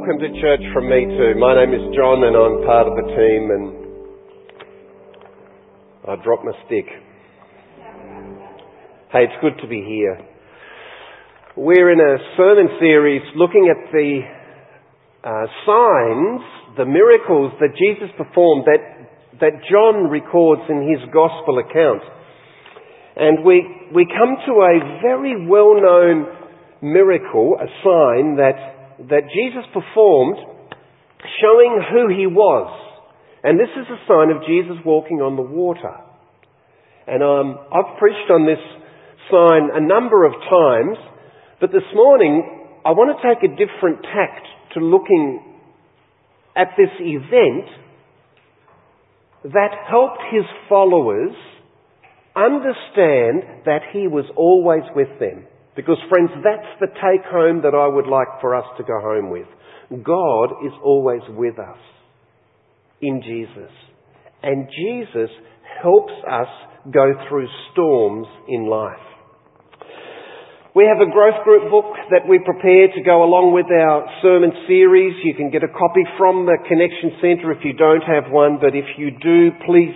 Welcome to church from me too. My name is John and I'm part of the team and I dropped my stick. Hey, it's good to be here. We're in a sermon series looking at the uh, signs, the miracles that Jesus performed that, that John records in his gospel account. And we, we come to a very well known miracle, a sign that that Jesus performed showing who he was. And this is a sign of Jesus walking on the water. And um, I've preached on this sign a number of times, but this morning I want to take a different tact to looking at this event that helped his followers understand that he was always with them. Because friends, that's the take home that I would like for us to go home with. God is always with us in Jesus. And Jesus helps us go through storms in life. We have a growth group book that we prepare to go along with our sermon series. You can get a copy from the Connection Centre if you don't have one, but if you do, please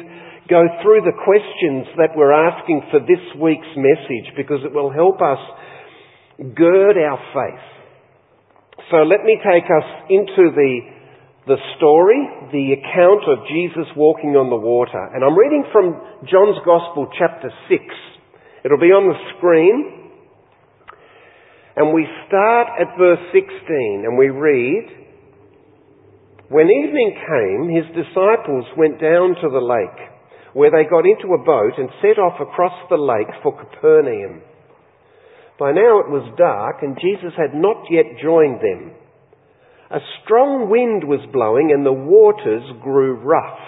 go through the questions that we're asking for this week's message because it will help us gird our faith. So let me take us into the, the story, the account of Jesus walking on the water. And I'm reading from John's Gospel, chapter 6. It'll be on the screen. And we start at verse 16 and we read, When evening came, his disciples went down to the lake, where they got into a boat and set off across the lake for Capernaum. By now it was dark and Jesus had not yet joined them. A strong wind was blowing and the waters grew rough.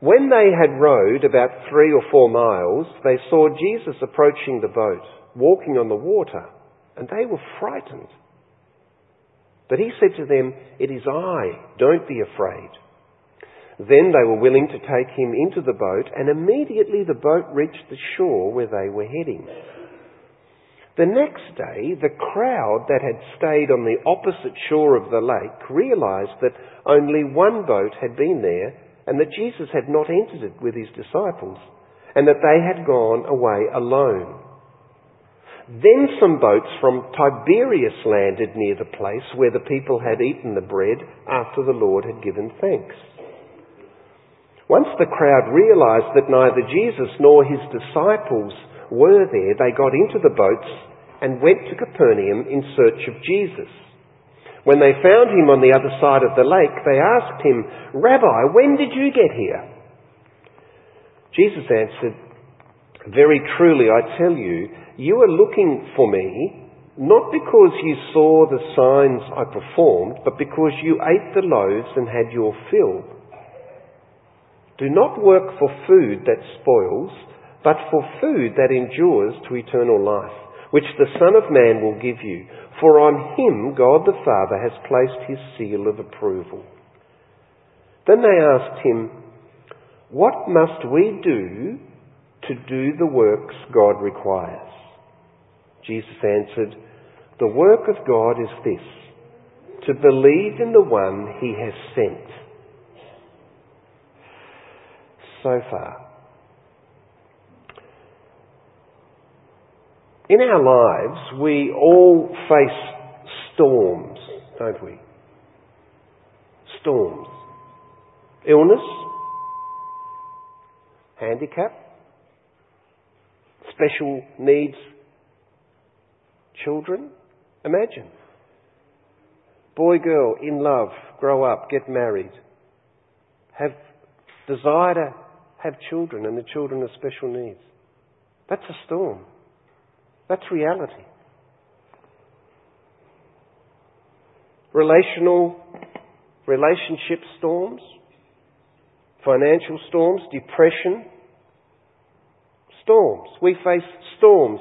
When they had rowed about three or four miles, they saw Jesus approaching the boat, walking on the water, and they were frightened. But he said to them, It is I, don't be afraid. Then they were willing to take him into the boat, and immediately the boat reached the shore where they were heading. The next day, the crowd that had stayed on the opposite shore of the lake realized that only one boat had been there and that Jesus had not entered it with his disciples and that they had gone away alone. Then some boats from Tiberias landed near the place where the people had eaten the bread after the Lord had given thanks. Once the crowd realized that neither Jesus nor his disciples were there, they got into the boats and went to Capernaum in search of Jesus. When they found him on the other side of the lake, they asked him, Rabbi, when did you get here? Jesus answered, Very truly I tell you, you are looking for me not because you saw the signs I performed, but because you ate the loaves and had your fill. Do not work for food that spoils, but for food that endures to eternal life which the Son of Man will give you. For on him God the Father has placed his seal of approval. Then they asked him, What must we do to do the works God requires? Jesus answered, The work of God is this, to believe in the one he has sent. So far. In our lives, we all face storms, don't we? Storms. Illness, handicap, special needs children. Imagine. Boy, girl, in love, grow up, get married, have desire to have children, and the children have special needs. That's a storm. That's reality. Relational, relationship storms, financial storms, depression, storms. We face storms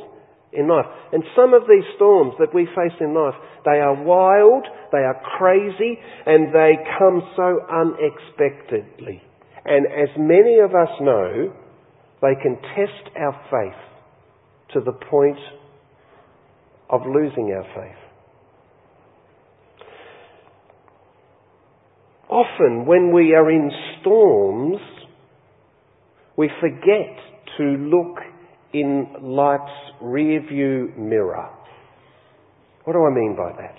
in life. And some of these storms that we face in life, they are wild, they are crazy, and they come so unexpectedly. And as many of us know, they can test our faith to the point of losing our faith. Often, when we are in storms, we forget to look in life's rearview mirror. What do I mean by that?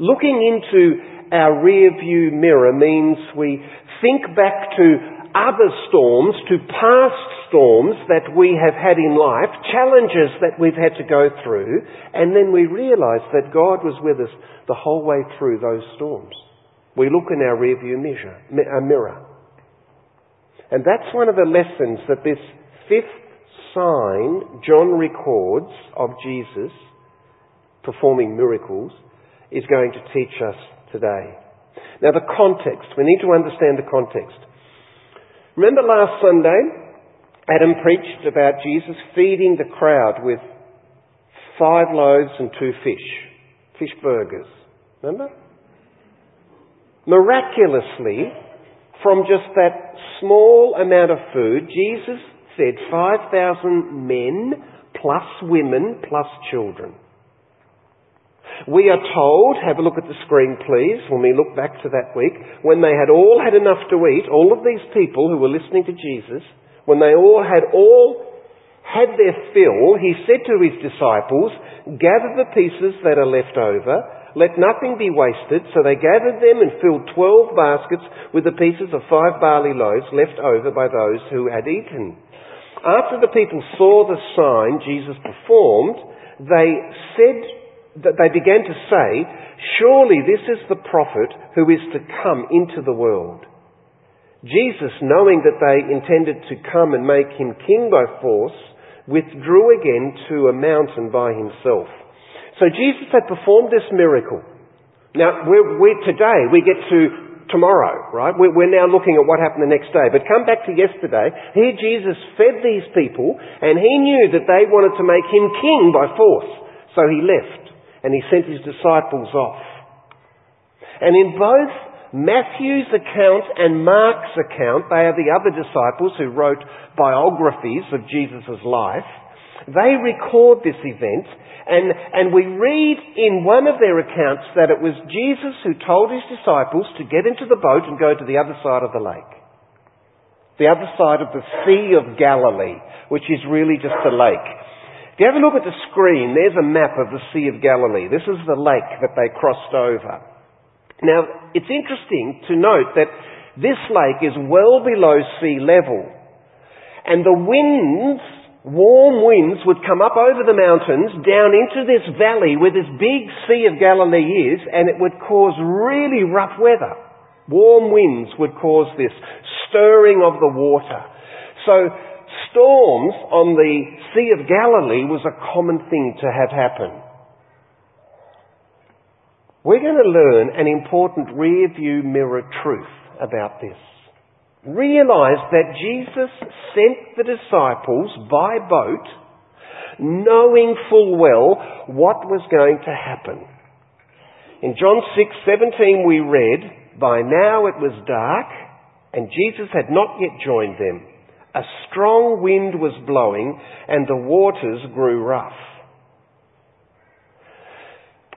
Looking into our rearview mirror means we think back to other storms, to past storms that we have had in life, challenges that we've had to go through, and then we realise that God was with us the whole way through those storms. We look in our rearview mirror. And that's one of the lessons that this fifth sign John records of Jesus performing miracles is going to teach us today. Now the context, we need to understand the context. Remember last Sunday, Adam preached about Jesus feeding the crowd with five loaves and two fish, fish burgers. Remember? Miraculously, from just that small amount of food, Jesus fed 5,000 men plus women plus children. We are told, have a look at the screen please, when we look back to that week, when they had all had enough to eat, all of these people who were listening to Jesus, when they all had all had their fill, he said to his disciples, gather the pieces that are left over, let nothing be wasted. So they gathered them and filled twelve baskets with the pieces of five barley loaves left over by those who had eaten. After the people saw the sign Jesus performed, they said they began to say, Surely this is the prophet who is to come into the world. Jesus, knowing that they intended to come and make him king by force, withdrew again to a mountain by himself. So Jesus had performed this miracle. Now, we're, we're, today we get to tomorrow, right? We're, we're now looking at what happened the next day. But come back to yesterday. Here Jesus fed these people and he knew that they wanted to make him king by force. So he left and he sent his disciples off. And in both Matthew's account and Mark's account, they are the other disciples who wrote biographies of Jesus' life. They record this event and, and we read in one of their accounts that it was Jesus who told his disciples to get into the boat and go to the other side of the lake. The other side of the Sea of Galilee, which is really just a lake. If you have a look at the screen, there's a map of the Sea of Galilee. This is the lake that they crossed over. Now, it's interesting to note that this lake is well below sea level. And the winds, warm winds, would come up over the mountains, down into this valley where this big Sea of Galilee is, and it would cause really rough weather. Warm winds would cause this stirring of the water. So storms on the Sea of Galilee was a common thing to have happen. We're going to learn an important rear view mirror truth about this. Realize that Jesus sent the disciples by boat knowing full well what was going to happen. In John 6:17 we read, by now it was dark and Jesus had not yet joined them. A strong wind was blowing and the waters grew rough.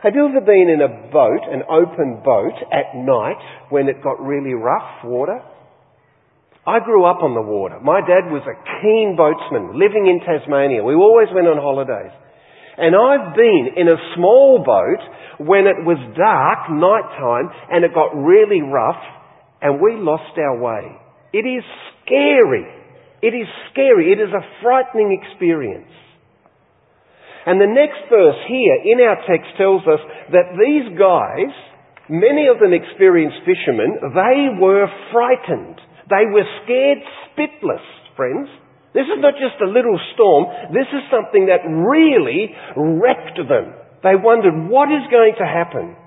Have you ever been in a boat, an open boat, at night when it got really rough water? I grew up on the water. My dad was a keen boatsman living in Tasmania. We always went on holidays. And I've been in a small boat when it was dark, night time, and it got really rough, and we lost our way. It is scary. It is scary. It is a frightening experience. And the next verse here in our text tells us that these guys, many of them experienced fishermen, they were frightened. They were scared spitless, friends. This is not just a little storm. This is something that really wrecked them. They wondered, what is going to happen?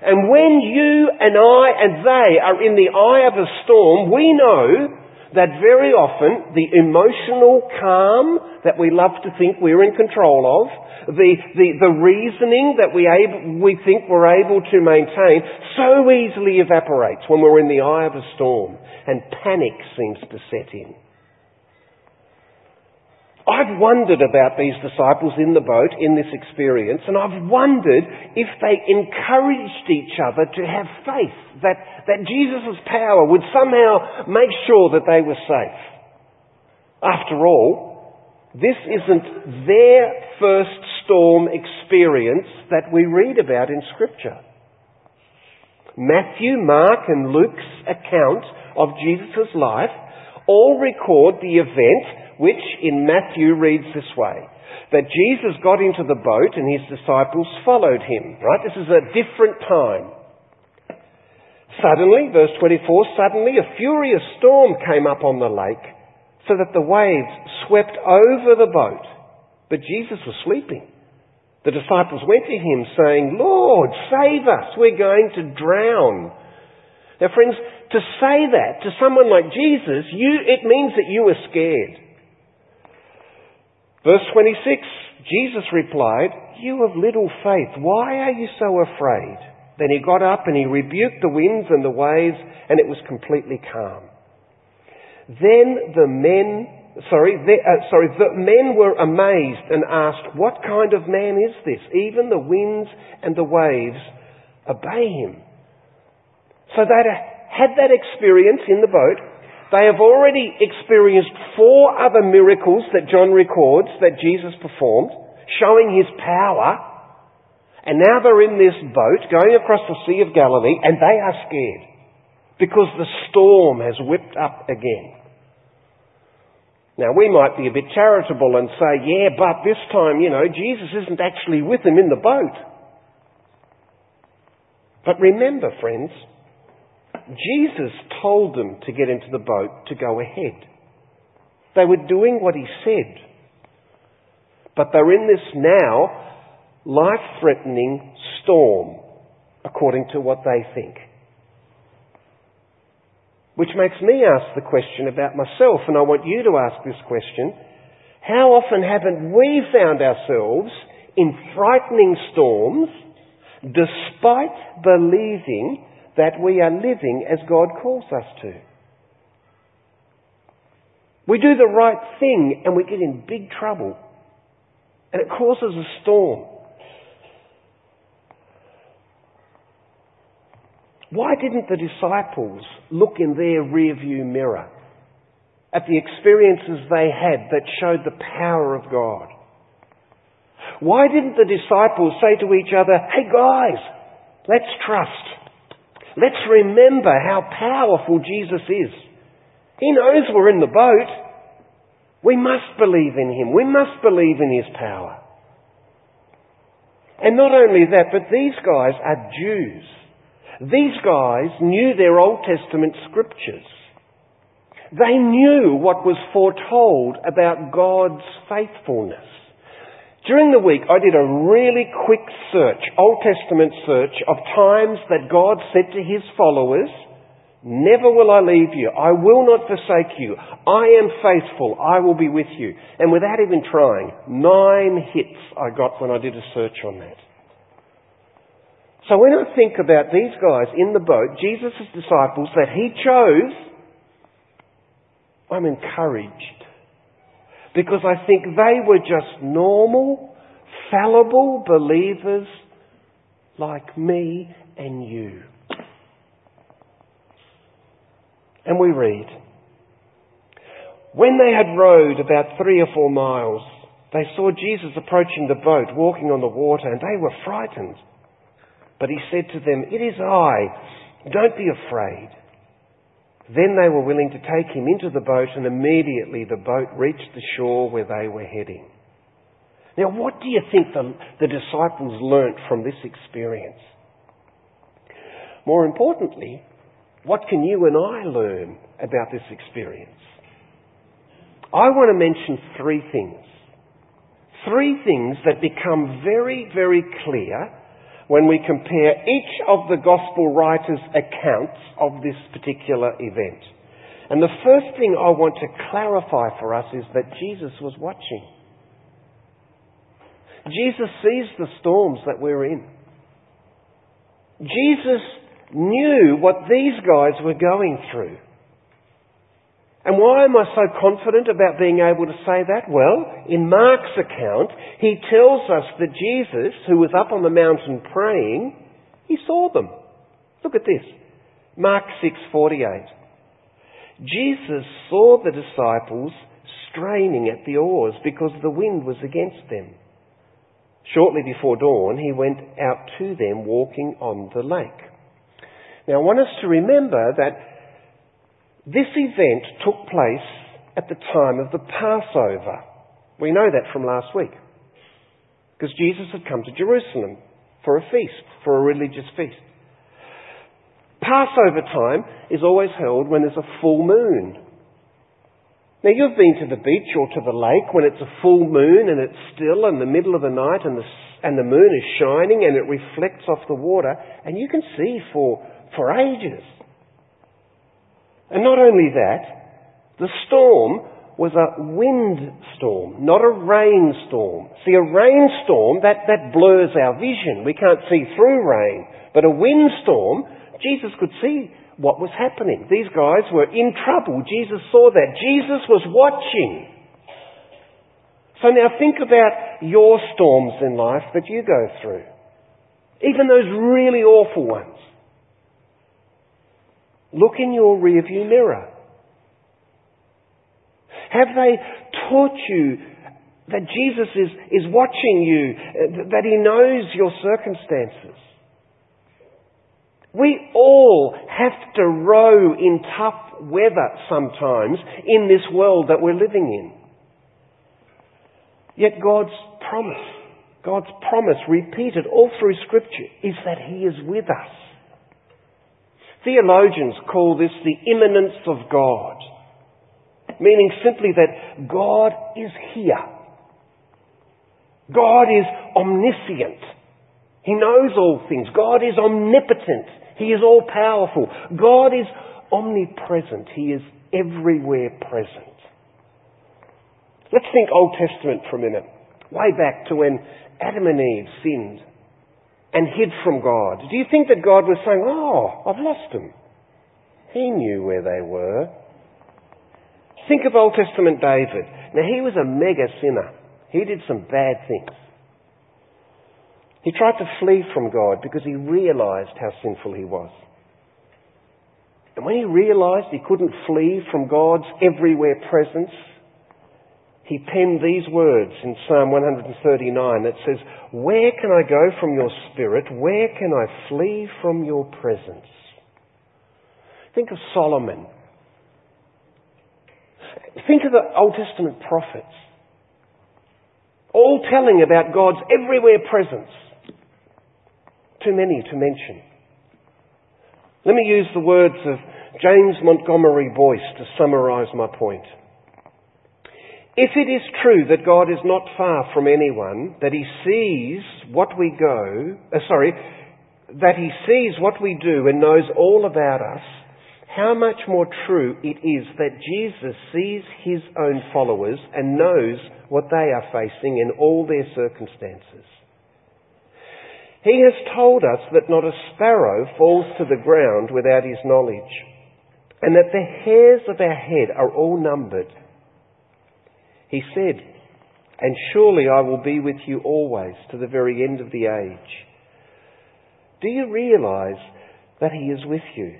And when you and I and they are in the eye of a storm, we know that very often the emotional calm that we love to think we're in control of, the, the, the reasoning that we, able, we think we're able to maintain so easily evaporates when we're in the eye of a storm and panic seems to set in. I've wondered about these disciples in the boat in this experience, and I've wondered if they encouraged each other to have faith that, that Jesus' power would somehow make sure that they were safe. After all, this isn't their first storm experience that we read about in Scripture. Matthew, Mark, and Luke's account of Jesus' life all record the event which in Matthew reads this way that Jesus got into the boat and his disciples followed him. Right? This is a different time. Suddenly, verse 24, suddenly a furious storm came up on the lake so that the waves swept over the boat. But Jesus was sleeping. The disciples went to him saying, Lord, save us, we're going to drown. Now friends, to say that to someone like Jesus, you, it means that you were scared. Verse 26, Jesus replied, You of little faith, why are you so afraid? Then he got up and he rebuked the winds and the waves, and it was completely calm. Then the men, sorry, the, uh, sorry, the men were amazed and asked, What kind of man is this? Even the winds and the waves obey him. So they had that experience in the boat. They have already experienced four other miracles that John records that Jesus performed, showing his power. And now they're in this boat going across the Sea of Galilee and they are scared because the storm has whipped up again. Now we might be a bit charitable and say, yeah, but this time, you know, Jesus isn't actually with them in the boat. But remember, friends, Jesus told them to get into the boat to go ahead. They were doing what he said. But they're in this now life threatening storm, according to what they think. Which makes me ask the question about myself, and I want you to ask this question. How often haven't we found ourselves in frightening storms despite believing that we are living as God calls us to. We do the right thing and we get in big trouble. And it causes a storm. Why didn't the disciples look in their rearview mirror at the experiences they had that showed the power of God? Why didn't the disciples say to each other, hey guys, let's trust. Let's remember how powerful Jesus is. He knows we're in the boat. We must believe in Him. We must believe in His power. And not only that, but these guys are Jews. These guys knew their Old Testament scriptures. They knew what was foretold about God's faithfulness. During the week, I did a really quick search, Old Testament search, of times that God said to his followers, Never will I leave you. I will not forsake you. I am faithful. I will be with you. And without even trying, nine hits I got when I did a search on that. So when I think about these guys in the boat, Jesus' disciples that he chose, I'm encouraged because I think they were just normal, fallible believers like me and you. And we read, When they had rowed about three or four miles, they saw Jesus approaching the boat, walking on the water, and they were frightened. But he said to them, It is I. Don't be afraid. Then they were willing to take him into the boat, and immediately the boat reached the shore where they were heading. Now, what do you think the, the disciples learnt from this experience? More importantly, what can you and I learn about this experience? I want to mention three things. Three things that become very, very clear when we compare each of the gospel writers' accounts of this particular event. And the first thing I want to clarify for us is that Jesus was watching. Jesus sees the storms that we're in. Jesus knew what these guys were going through. And why am I so confident about being able to say that? Well, in Mark's account, he tells us that Jesus, who was up on the mountain praying, he saw them. Look at this. Mark 6:48. Jesus saw the disciples straining at the oars because the wind was against them. Shortly before dawn, he went out to them walking on the lake. Now, I want us to remember that this event took place at the time of the Passover. We know that from last week. Because Jesus had come to Jerusalem for a feast, for a religious feast. Passover time is always held when there's a full moon. Now you've been to the beach or to the lake when it's a full moon and it's still in the middle of the night and the, and the moon is shining and it reflects off the water and you can see for, for ages. And not only that, the storm was a windstorm, not a rainstorm. See, a rainstorm, that, that blurs our vision. We can't see through rain. But a windstorm, Jesus could see what was happening. These guys were in trouble. Jesus saw that. Jesus was watching. So now think about your storms in life that you go through. Even those really awful ones. Look in your rearview mirror. Have they taught you that Jesus is, is watching you, that He knows your circumstances? We all have to row in tough weather sometimes in this world that we're living in. Yet God's promise, God's promise repeated all through Scripture is that He is with us. Theologians call this the immanence of God, meaning simply that God is here. God is omniscient. He knows all things. God is omnipotent. He is all powerful. God is omnipresent. He is everywhere present. Let's think Old Testament for a minute. Way back to when Adam and Eve sinned and hid from God. Do you think that God was saying, Oh, I've lost them? He knew where they were. Think of Old Testament David. Now, he was a mega sinner. He did some bad things. He tried to flee from God because he realized how sinful he was. And when he realized he couldn't flee from God's everywhere presence, he penned these words in Psalm 139 that says, Where can I go from your spirit? Where can I flee from your presence? Think of Solomon. Think of the Old Testament prophets. All telling about God's everywhere presence. Too many to mention. Let me use the words of James Montgomery Boice to summarize my point. If it is true that God is not far from anyone, that he sees what we go, uh, sorry, that he sees what we do and knows all about us, how much more true it is that Jesus sees his own followers and knows what they are facing in all their circumstances. He has told us that not a sparrow falls to the ground without his knowledge, and that the hairs of our head are all numbered. He said, And surely I will be with you always to the very end of the age. Do you realize that he is with you?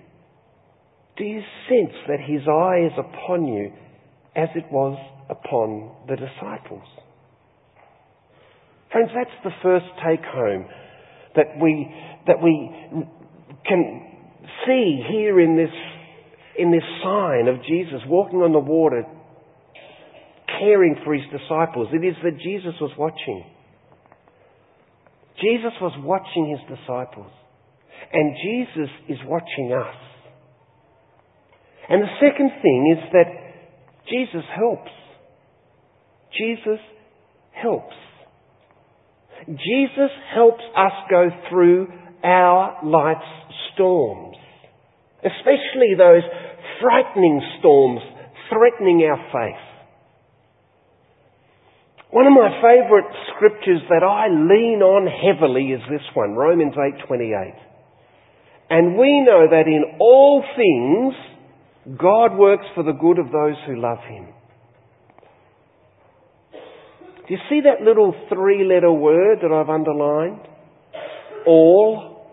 Do you sense that his eye is upon you as it was upon the disciples? Friends, that's the first take home that we, that we can see here in this, in this sign of Jesus walking on the water, caring for his disciples. It is that Jesus was watching. Jesus was watching his disciples. And Jesus is watching us. And the second thing is that Jesus helps. Jesus helps. Jesus helps us go through our life's storms, especially those frightening storms threatening our faith. One of my favourite scriptures that I lean on heavily is this one, Romans 8:28. And we know that in all things God works for the good of those who love Him. Do you see that little three letter word that I've underlined? All.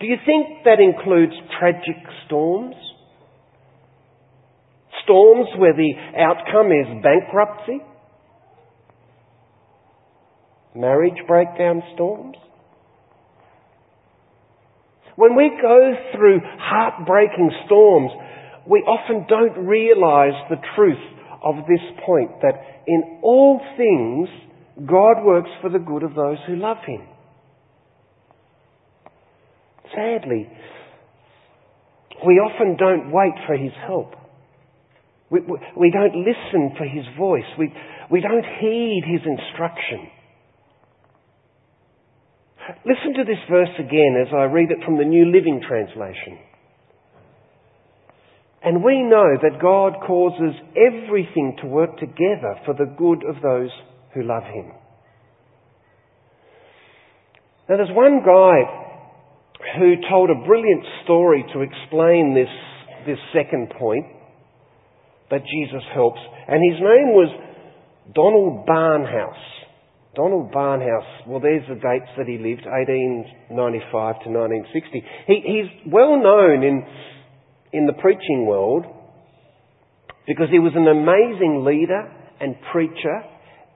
Do you think that includes tragic storms? Storms where the outcome is bankruptcy? Marriage breakdown storms? When we go through heartbreaking storms, we often don't realize the truth of this point that in all things, God works for the good of those who love Him. Sadly, we often don't wait for His help. We, we, don't listen for His voice. We, we don't heed His instruction. Listen to this verse again as I read it from the New Living Translation. And we know that God causes everything to work together for the good of those who love Him. Now there's one guy who told a brilliant story to explain this, this second point that Jesus helps, and his name was Donald Barnhouse. Donald Barnhouse, well, there's the dates that he lived, 1895 to 1960. He, he's well known in, in the preaching world because he was an amazing leader and preacher,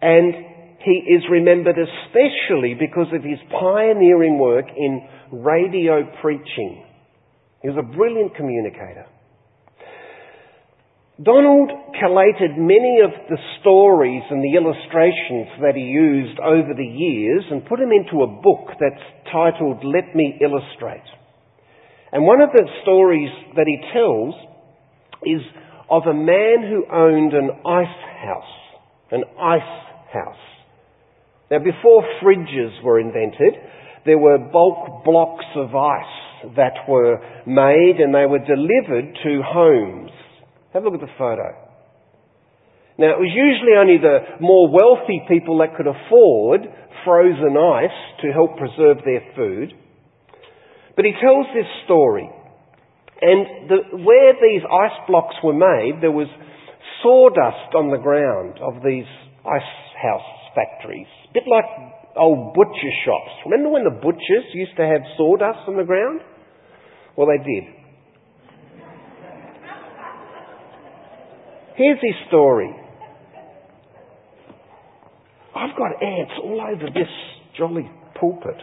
and he is remembered especially because of his pioneering work in radio preaching. He was a brilliant communicator. Donald collated many of the stories and the illustrations that he used over the years and put them into a book that's titled Let Me Illustrate. And one of the stories that he tells is of a man who owned an ice house. An ice house. Now before fridges were invented, there were bulk blocks of ice that were made and they were delivered to homes. Have a look at the photo. Now, it was usually only the more wealthy people that could afford frozen ice to help preserve their food. But he tells this story. And the, where these ice blocks were made, there was sawdust on the ground of these ice house factories. A bit like old butcher shops. Remember when the butchers used to have sawdust on the ground? Well, they did. Here's his story. I've got ants all over this jolly pulpit.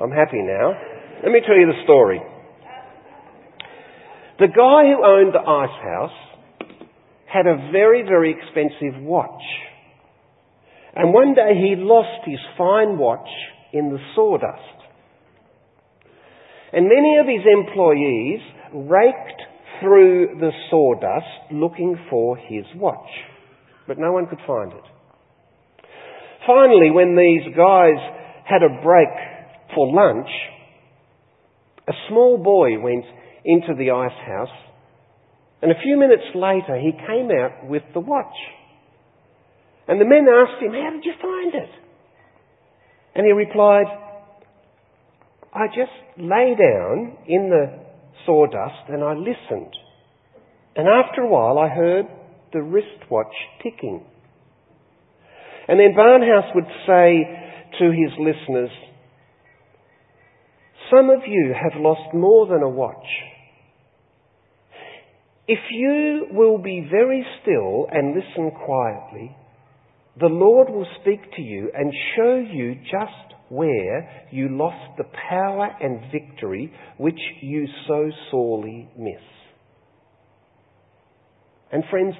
I'm happy now. Let me tell you the story. The guy who owned the ice house had a very, very expensive watch. And one day he lost his fine watch in the sawdust. And many of his employees raked through the sawdust looking for his watch, but no one could find it. Finally, when these guys had a break for lunch, a small boy went into the ice house, and a few minutes later he came out with the watch. And the men asked him, How did you find it? And he replied, I just lay down in the sawdust and I listened. And after a while I heard the wristwatch ticking. And then Barnhouse would say to his listeners, some of you have lost more than a watch. If you will be very still and listen quietly, the Lord will speak to you and show you just where you lost the power and victory which you so sorely miss. And friends,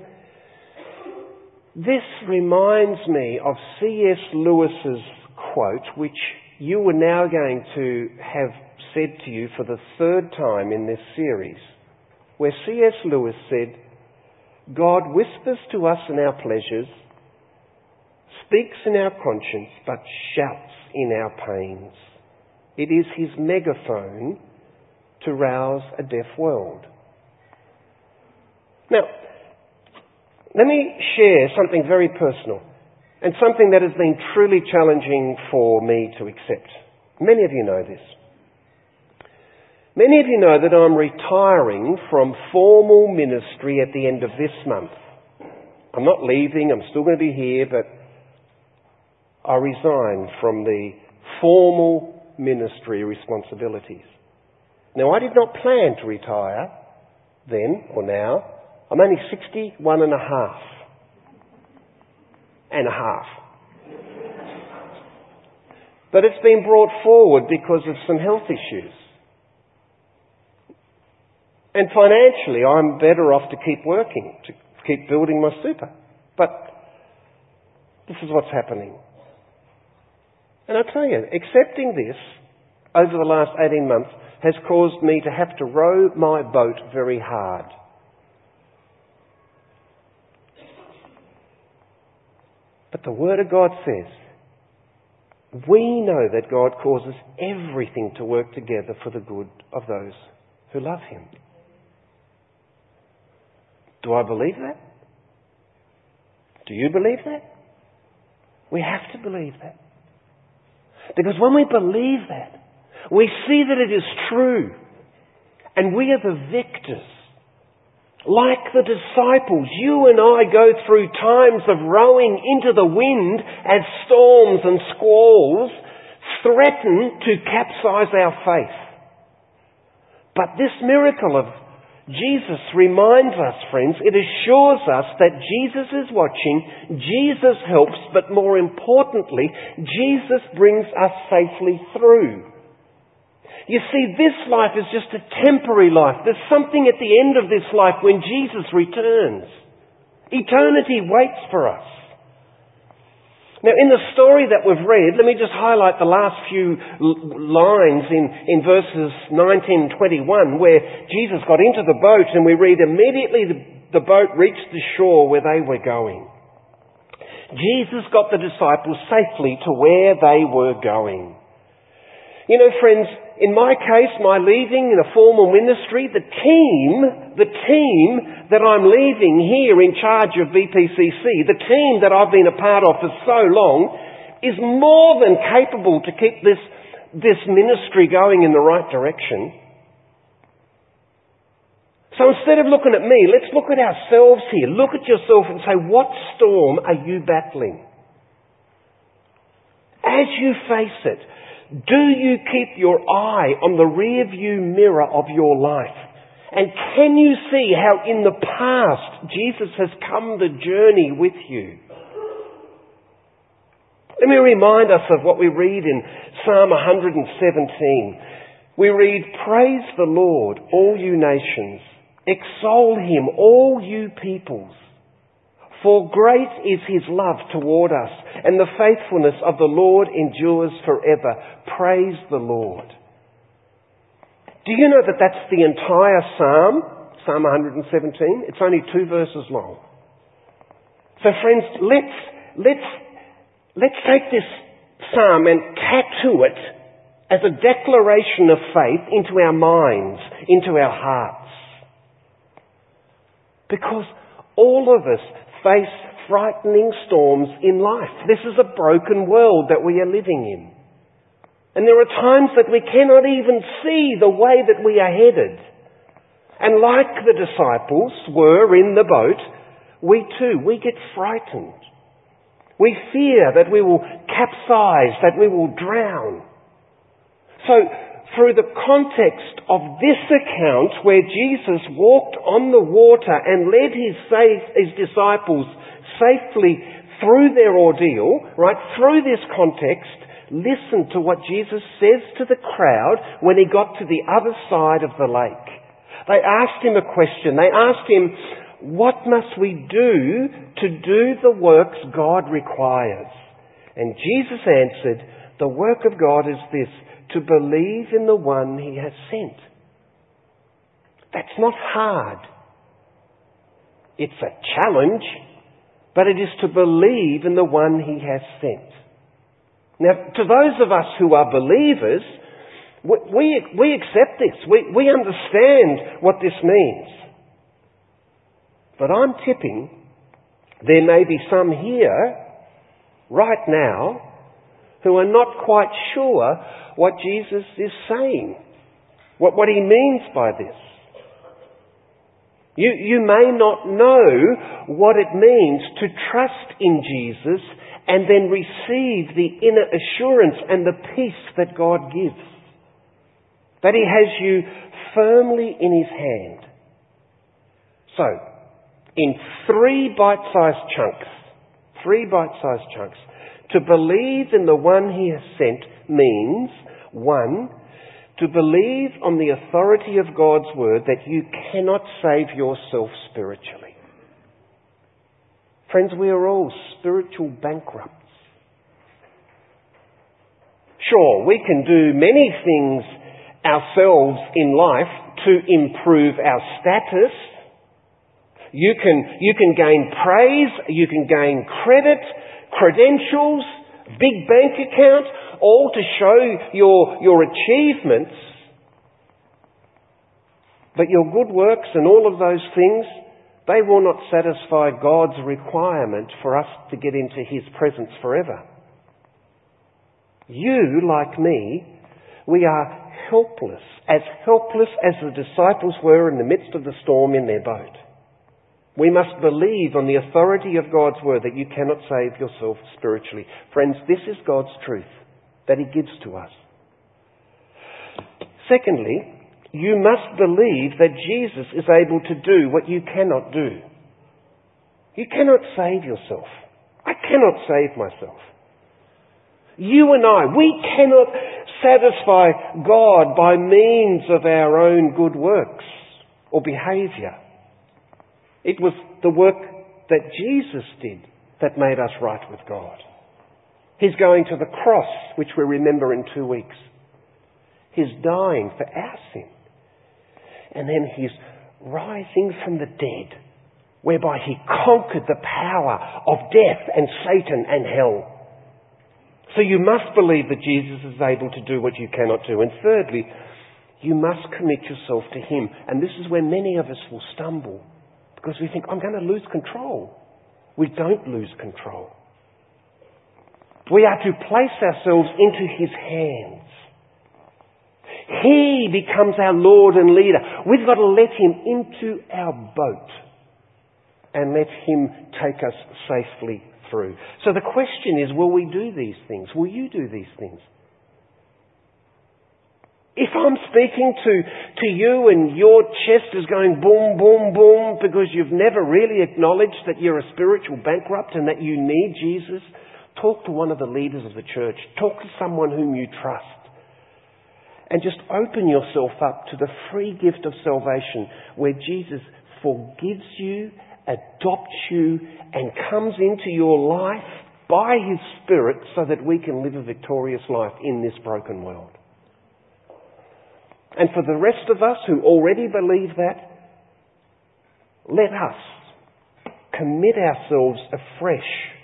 this reminds me of C.S. Lewis's quote, which you are now going to have said to you for the third time in this series, where C.S. Lewis said, God whispers to us in our pleasures, speaks in our conscience, but shouts in our pains. It is his megaphone to rouse a deaf world. Now, let me share something very personal and something that has been truly challenging for me to accept. Many of you know this. Many of you know that I'm retiring from formal ministry at the end of this month. I'm not leaving, I'm still going to be here, but I resign from the formal ministry responsibilities. Now, I did not plan to retire then or now. I'm only 61 and a half. And a half. But it's been brought forward because of some health issues. And financially, I'm better off to keep working, to keep building my super. But this is what's happening. And I tell you, accepting this over the last 18 months has caused me to have to row my boat very hard. But the Word of God says, we know that God causes everything to work together for the good of those who love Him. Do I believe that? Do you believe that? We have to believe that. Because when we believe that, we see that it is true. And we are the victors. Like the disciples, you and I go through times of rowing into the wind as storms and squalls threaten to capsize our faith. But this miracle of Jesus reminds us, friends, it assures us that Jesus is watching, Jesus helps, but more importantly, Jesus brings us safely through. You see, this life is just a temporary life. There's something at the end of this life when Jesus returns. Eternity waits for us. Now, in the story that we've read, let me just highlight the last few lines in, in verses 19 and 21 where Jesus got into the boat and we read immediately the, the boat reached the shore where they were going. Jesus got the disciples safely to where they were going. You know, friends, in my case, my leaving in a formal ministry, the team, the team that I'm leaving here in charge of VPCC, the team that I've been a part of for so long, is more than capable to keep this, this ministry going in the right direction. So instead of looking at me, let's look at ourselves here. Look at yourself and say, what storm are you battling? As you face it, do you keep your eye on the rear view mirror of your life? And can you see how in the past Jesus has come the journey with you? Let me remind us of what we read in Psalm 117. We read, Praise the Lord, all you nations. Extol him, all you peoples. For great is his love toward us, and the faithfulness of the Lord endures forever. Praise the Lord. Do you know that that's the entire psalm? Psalm 117? It's only two verses long. So friends, let's, let's, let's take this psalm and tattoo it as a declaration of faith into our minds, into our hearts. Because all of us face frightening storms in life. This is a broken world that we are living in. And there are times that we cannot even see the way that we are headed. And like the disciples were in the boat, we too, we get frightened. We fear that we will capsize, that we will drown. So through the context of this account where Jesus walked on the water and led his, his disciples safely through their ordeal, right, through this context, listen to what Jesus says to the crowd when he got to the other side of the lake. They asked him a question. They asked him, what must we do to do the works God requires? And Jesus answered, the work of God is this, to believe in the one he has sent. That's not hard. It's a challenge, but it is to believe in the one he has sent. Now, to those of us who are believers, we, we accept this. We, we understand what this means. But I'm tipping there may be some here, right now, who are not quite sure what Jesus is saying. what, what he means by this. You, you may not know what it means to trust in Jesus and then receive the inner assurance and the peace that God gives. That He has you firmly in His hand. So, in three bite-sized chunks, three bite-sized chunks, to believe in the one He has sent means, one, to believe on the authority of God's word that you cannot save yourself spiritually. Friends, we are all spiritual bankrupts. Sure, we can do many things ourselves in life to improve our status. You can, you can gain praise, you can gain credit, credentials, big bank account, all to show your, your achievements. But your good works and all of those things they will not satisfy God's requirement for us to get into His presence forever. You, like me, we are helpless, as helpless as the disciples were in the midst of the storm in their boat. We must believe on the authority of God's word that you cannot save yourself spiritually. Friends, this is God's truth that He gives to us. Secondly, you must believe that Jesus is able to do what you cannot do. You cannot save yourself. I cannot save myself. You and I, we cannot satisfy God by means of our own good works or behaviour. It was the work that Jesus did that made us right with God. His going to the cross, which we remember in two weeks. His dying for our sin and then his rising from the dead, whereby he conquered the power of death and Satan and hell. So you must believe that Jesus is able to do what you cannot do. And thirdly, you must commit yourself to him. And this is where many of us will stumble because we think, I'm going to lose control. We don't lose control. We are to place ourselves into his hands. He becomes our Lord and leader. We've got to let Him into our boat and let Him take us safely through. So the question is, will we do these things? Will you do these things? If I'm speaking to, to you and your chest is going boom, boom, boom because you've never really acknowledged that you're a spiritual bankrupt and that you need Jesus, talk to one of the leaders of the church. Talk to someone whom you trust and just open yourself up to the free gift of salvation where Jesus forgives you, adopts you, and comes into your life by His Spirit so that we can live a victorious life in this broken world. And for the rest of us who already believe that, let us commit ourselves afresh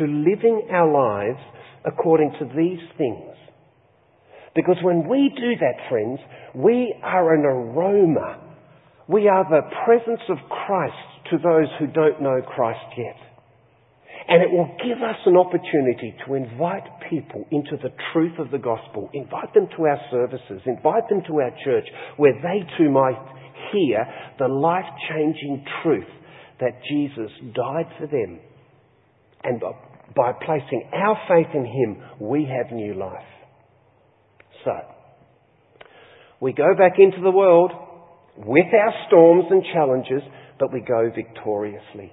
to living our lives according to these things because when we do that, friends, we are an aroma. We are the presence of Christ to those who don't know Christ yet. And it will give us an opportunity to invite people into the truth of the gospel, invite them to our services, invite them to our church, where they too might hear the life changing truth that Jesus died for them. And by placing our faith in Him, we have new life. So, we go back into the world with our storms and challenges, but we go victoriously,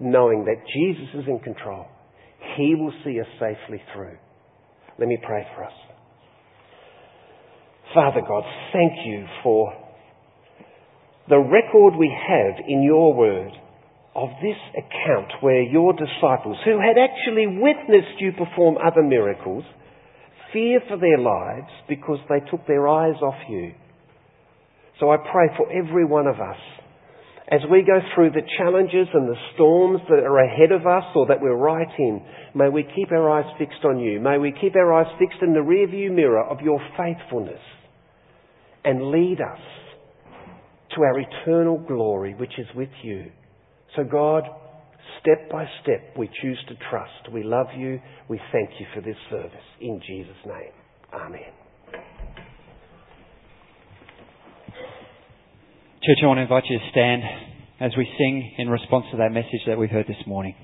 knowing that Jesus is in control. He will see us safely through. Let me pray for us. Father God, thank you for the record we have in your word of this account where your disciples, who had actually witnessed you perform other miracles, fear for their lives because they took their eyes off you. So I pray for every one of us as we go through the challenges and the storms that are ahead of us or that we're right in, may we keep our eyes fixed on you. May we keep our eyes fixed in the rearview mirror of your faithfulness and lead us to our eternal glory, which is with you. So God, Step by step, we choose to trust. We love you. We thank you for this service. In Jesus' name, Amen. Church, I want to invite you to stand as we sing in response to that message that we've heard this morning.